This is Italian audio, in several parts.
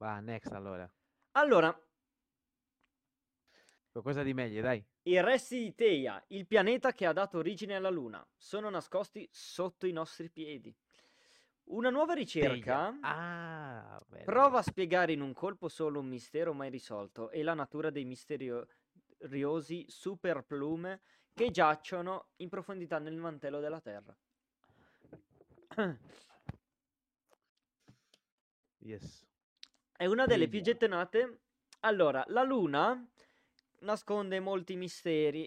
Va, next allora. Allora, Qualcosa di meglio, dai. i resti di Teia, il pianeta che ha dato origine alla Luna, sono nascosti sotto i nostri piedi. Una nuova ricerca Ah, prova a spiegare in un colpo solo un mistero mai risolto e la natura dei misteriosi superplume che giacciono in profondità nel mantello della Terra. Yes. È una delle più gettonate. Allora, la Luna nasconde molti misteri,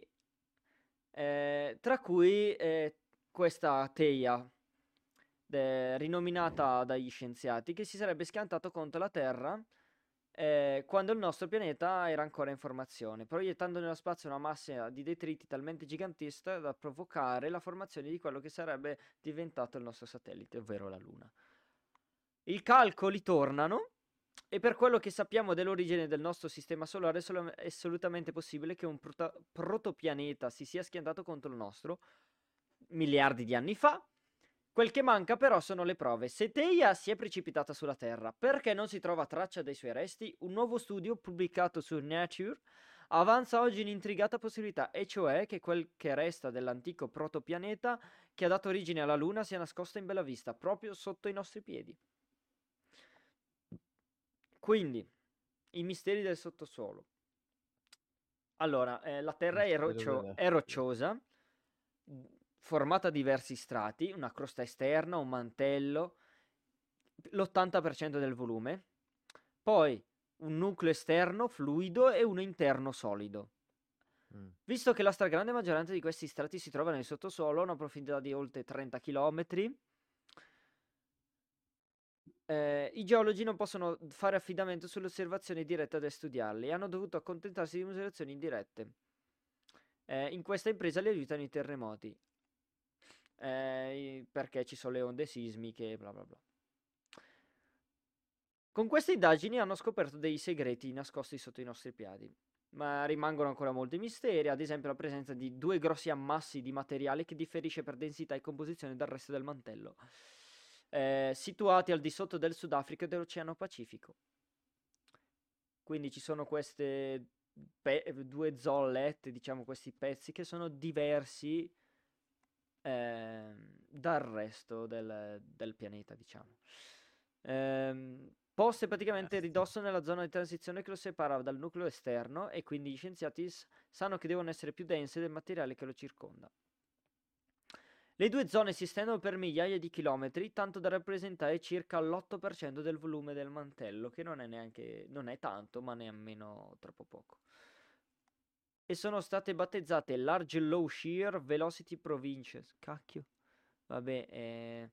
eh, tra cui eh, questa Teia, de- rinominata dagli scienziati, che si sarebbe schiantato contro la Terra eh, quando il nostro pianeta era ancora in formazione, proiettando nello spazio una massa di detriti talmente gigantesca da provocare la formazione di quello che sarebbe diventato il nostro satellite, ovvero la Luna. I calcoli tornano e per quello che sappiamo dell'origine del nostro sistema solare è solo- è assolutamente possibile che un prota- protopianeta si sia schiantato contro il nostro miliardi di anni fa. Quel che manca però sono le prove. Se Teia si è precipitata sulla Terra, perché non si trova traccia dei suoi resti? Un nuovo studio pubblicato su Nature avanza oggi un'intrigata possibilità, e cioè che quel che resta dell'antico protopianeta che ha dato origine alla Luna sia nascosto in bella vista, proprio sotto i nostri piedi. Quindi, i misteri del sottosuolo. Allora, eh, la Terra è, roccio- è rocciosa, formata da diversi strati, una crosta esterna, un mantello, l'80% del volume, poi un nucleo esterno fluido e uno interno solido. Mm. Visto che la stragrande maggioranza di questi strati si trova nel sottosuolo a una profondità di oltre 30 km, eh, i geologi non possono fare affidamento sulle osservazioni dirette ad studiarli e hanno dovuto accontentarsi di osservazioni indirette. Eh, in questa impresa li aiutano i terremoti, eh, perché ci sono le onde sismiche bla bla bla. Con queste indagini hanno scoperto dei segreti nascosti sotto i nostri piedi, ma rimangono ancora molti misteri, ad esempio la presenza di due grossi ammassi di materiale che differisce per densità e composizione dal resto del mantello, eh, situati al di sotto del Sudafrica e dell'Oceano Pacifico. Quindi ci sono queste pe- due zollette, diciamo questi pezzi che sono diversi ehm, dal resto del, del pianeta, diciamo. Ehm, poste praticamente ridosso nella zona di transizione che lo separa dal nucleo esterno e quindi gli scienziati s- sanno che devono essere più dense del materiale che lo circonda. Le due zone si estendono per migliaia di chilometri, tanto da rappresentare circa l'8% del volume del mantello, che non è neanche non è tanto, ma nemmeno troppo poco. E sono state battezzate Large Low Shear Velocity Provinces. Cacchio. Vabbè, eh,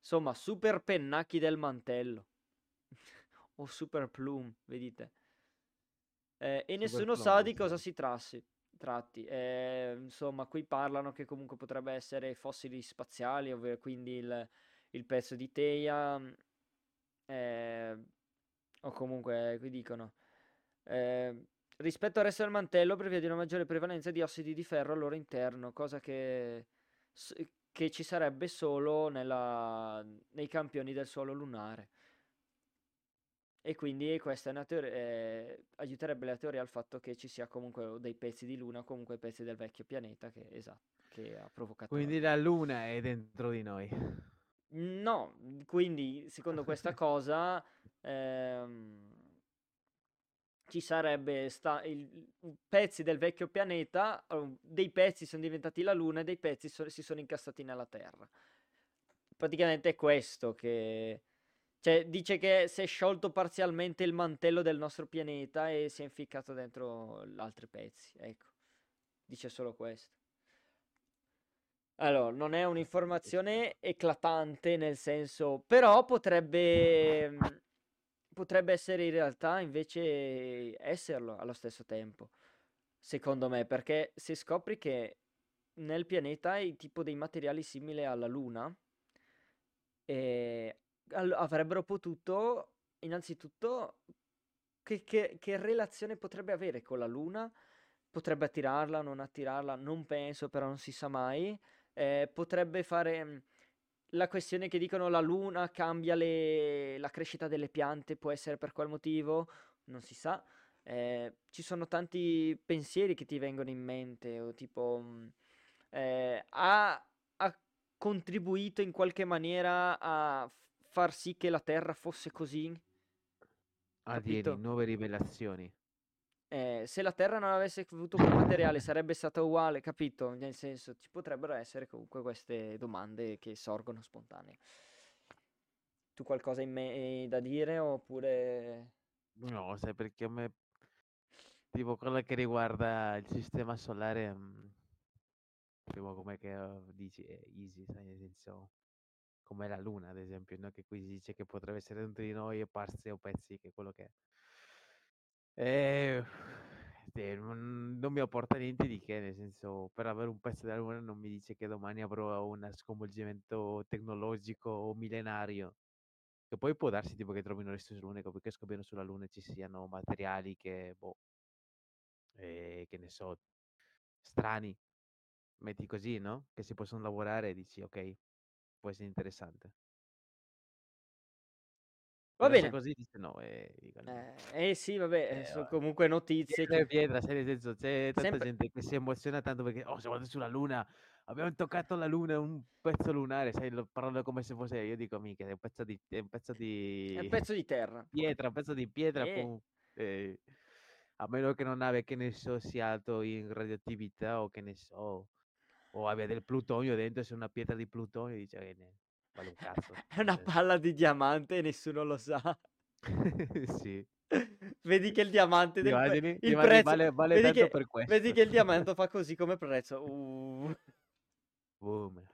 insomma, super pennacchi del mantello. o super plume, vedete. Eh, e Super nessuno plume, sa di cosa si trassi, tratti. Eh, insomma, qui parlano che comunque potrebbe essere fossili spaziali, ovvero quindi il, il pezzo di Teia. eh, o comunque, qui dicono. eh, rispetto al resto del mantello prevede una maggiore prevalenza di ossidi di ferro al loro interno, cosa che, che ci sarebbe solo nella- nei campioni del suolo lunare. E quindi questa è una teoria, eh, aiuterebbe la teoria al fatto che ci sia comunque dei pezzi di luna, comunque pezzi del vecchio pianeta che, esatto, che ha provocato Quindi la luna è dentro di noi. No, quindi secondo questa cosa ehm, ci sarebbe sta- il- pezzi del vecchio pianeta, dei pezzi sono diventati la Luna e dei pezzi so- si sono incastati nella Terra. Praticamente è questo che... Cioè, dice che si è sciolto parzialmente il mantello del nostro pianeta e si è inficcato dentro l- altri pezzi, ecco. Dice solo questo. Allora, non è un'informazione eclatante nel senso, però potrebbe, mm, potrebbe essere in realtà invece esserlo allo stesso tempo, secondo me, perché se scopri che nel pianeta hai tipo dei materiali simili alla Luna, e avrebbero potuto, innanzitutto, che, che- che relazione potrebbe avere con la Luna? Potrebbe attirarla, non attirarla, non penso, però non si sa mai. Eh, potrebbe fare... mm, la questione che dicono la luna cambia le- la crescita delle piante, può essere per qual motivo, non si sa. Eh, ci sono tanti pensieri che ti vengono in mente, o tipo, mm, eh, ha, ha contribuito in qualche maniera a far sì che la Terra fosse così? Ah, di Capito? nuove rivelazioni. Eh, se la Terra non avesse avuto quel materiale sarebbe stata uguale, capito? Nel senso, ci potrebbero essere comunque queste domande che sorgono spontanee. Tu qualcosa in me da dire oppure... No, sai perché a me, tipo quello che riguarda il sistema solare, mm, tipo come che eh, dici, è easy, sai, nel senso, come la Luna, ad esempio, no? Che qui si dice che potrebbe essere dentro di noi e parse o pezzi, che quello che è. Eh, sì, non, mi apporta niente di che, nel senso, per avere un pezzo della Luna non mi dice che domani avrò un sconvolgimento tecnologico millenario. Che poi può darsi tipo che trovino le stesse lune, che scoprano sulla Luna ci siano materiali che, boh, eh, che ne so, strani, metti così, no? Che si possono lavorare e dici, ok, può essere interessante. Va bene. così dice no, e no. Eh, eh sì, vabbè, Eh, sono comunque notizie Pietra che... pietra, sai, nel senso, c'è tanta Sempre... gente che si emoziona tanto perché, oh, siamo andati sulla Luna, abbiamo toccato la Luna, un pezzo lunare, sai, lo parlano come se fosse, io dico, mica, è un pezzo di, è un pezzo È un di pezzo di terra. pietra, un pezzo di pietra, Eh. pum, eh, a meno che non abbia, che ne so, sia alto in radioattività o che ne so, o abbia del plutonio dentro, se una pietra di plutonio, dice, eh, ne, vale un cazzo. È una palla di diamante e nessuno lo sa. sì. Vedi che il diamante del? Ti il immagini? prezzo Vale, vale vedi tanto che, per questo. vedi che il diamante fa così come prezzo. Uh. Boom.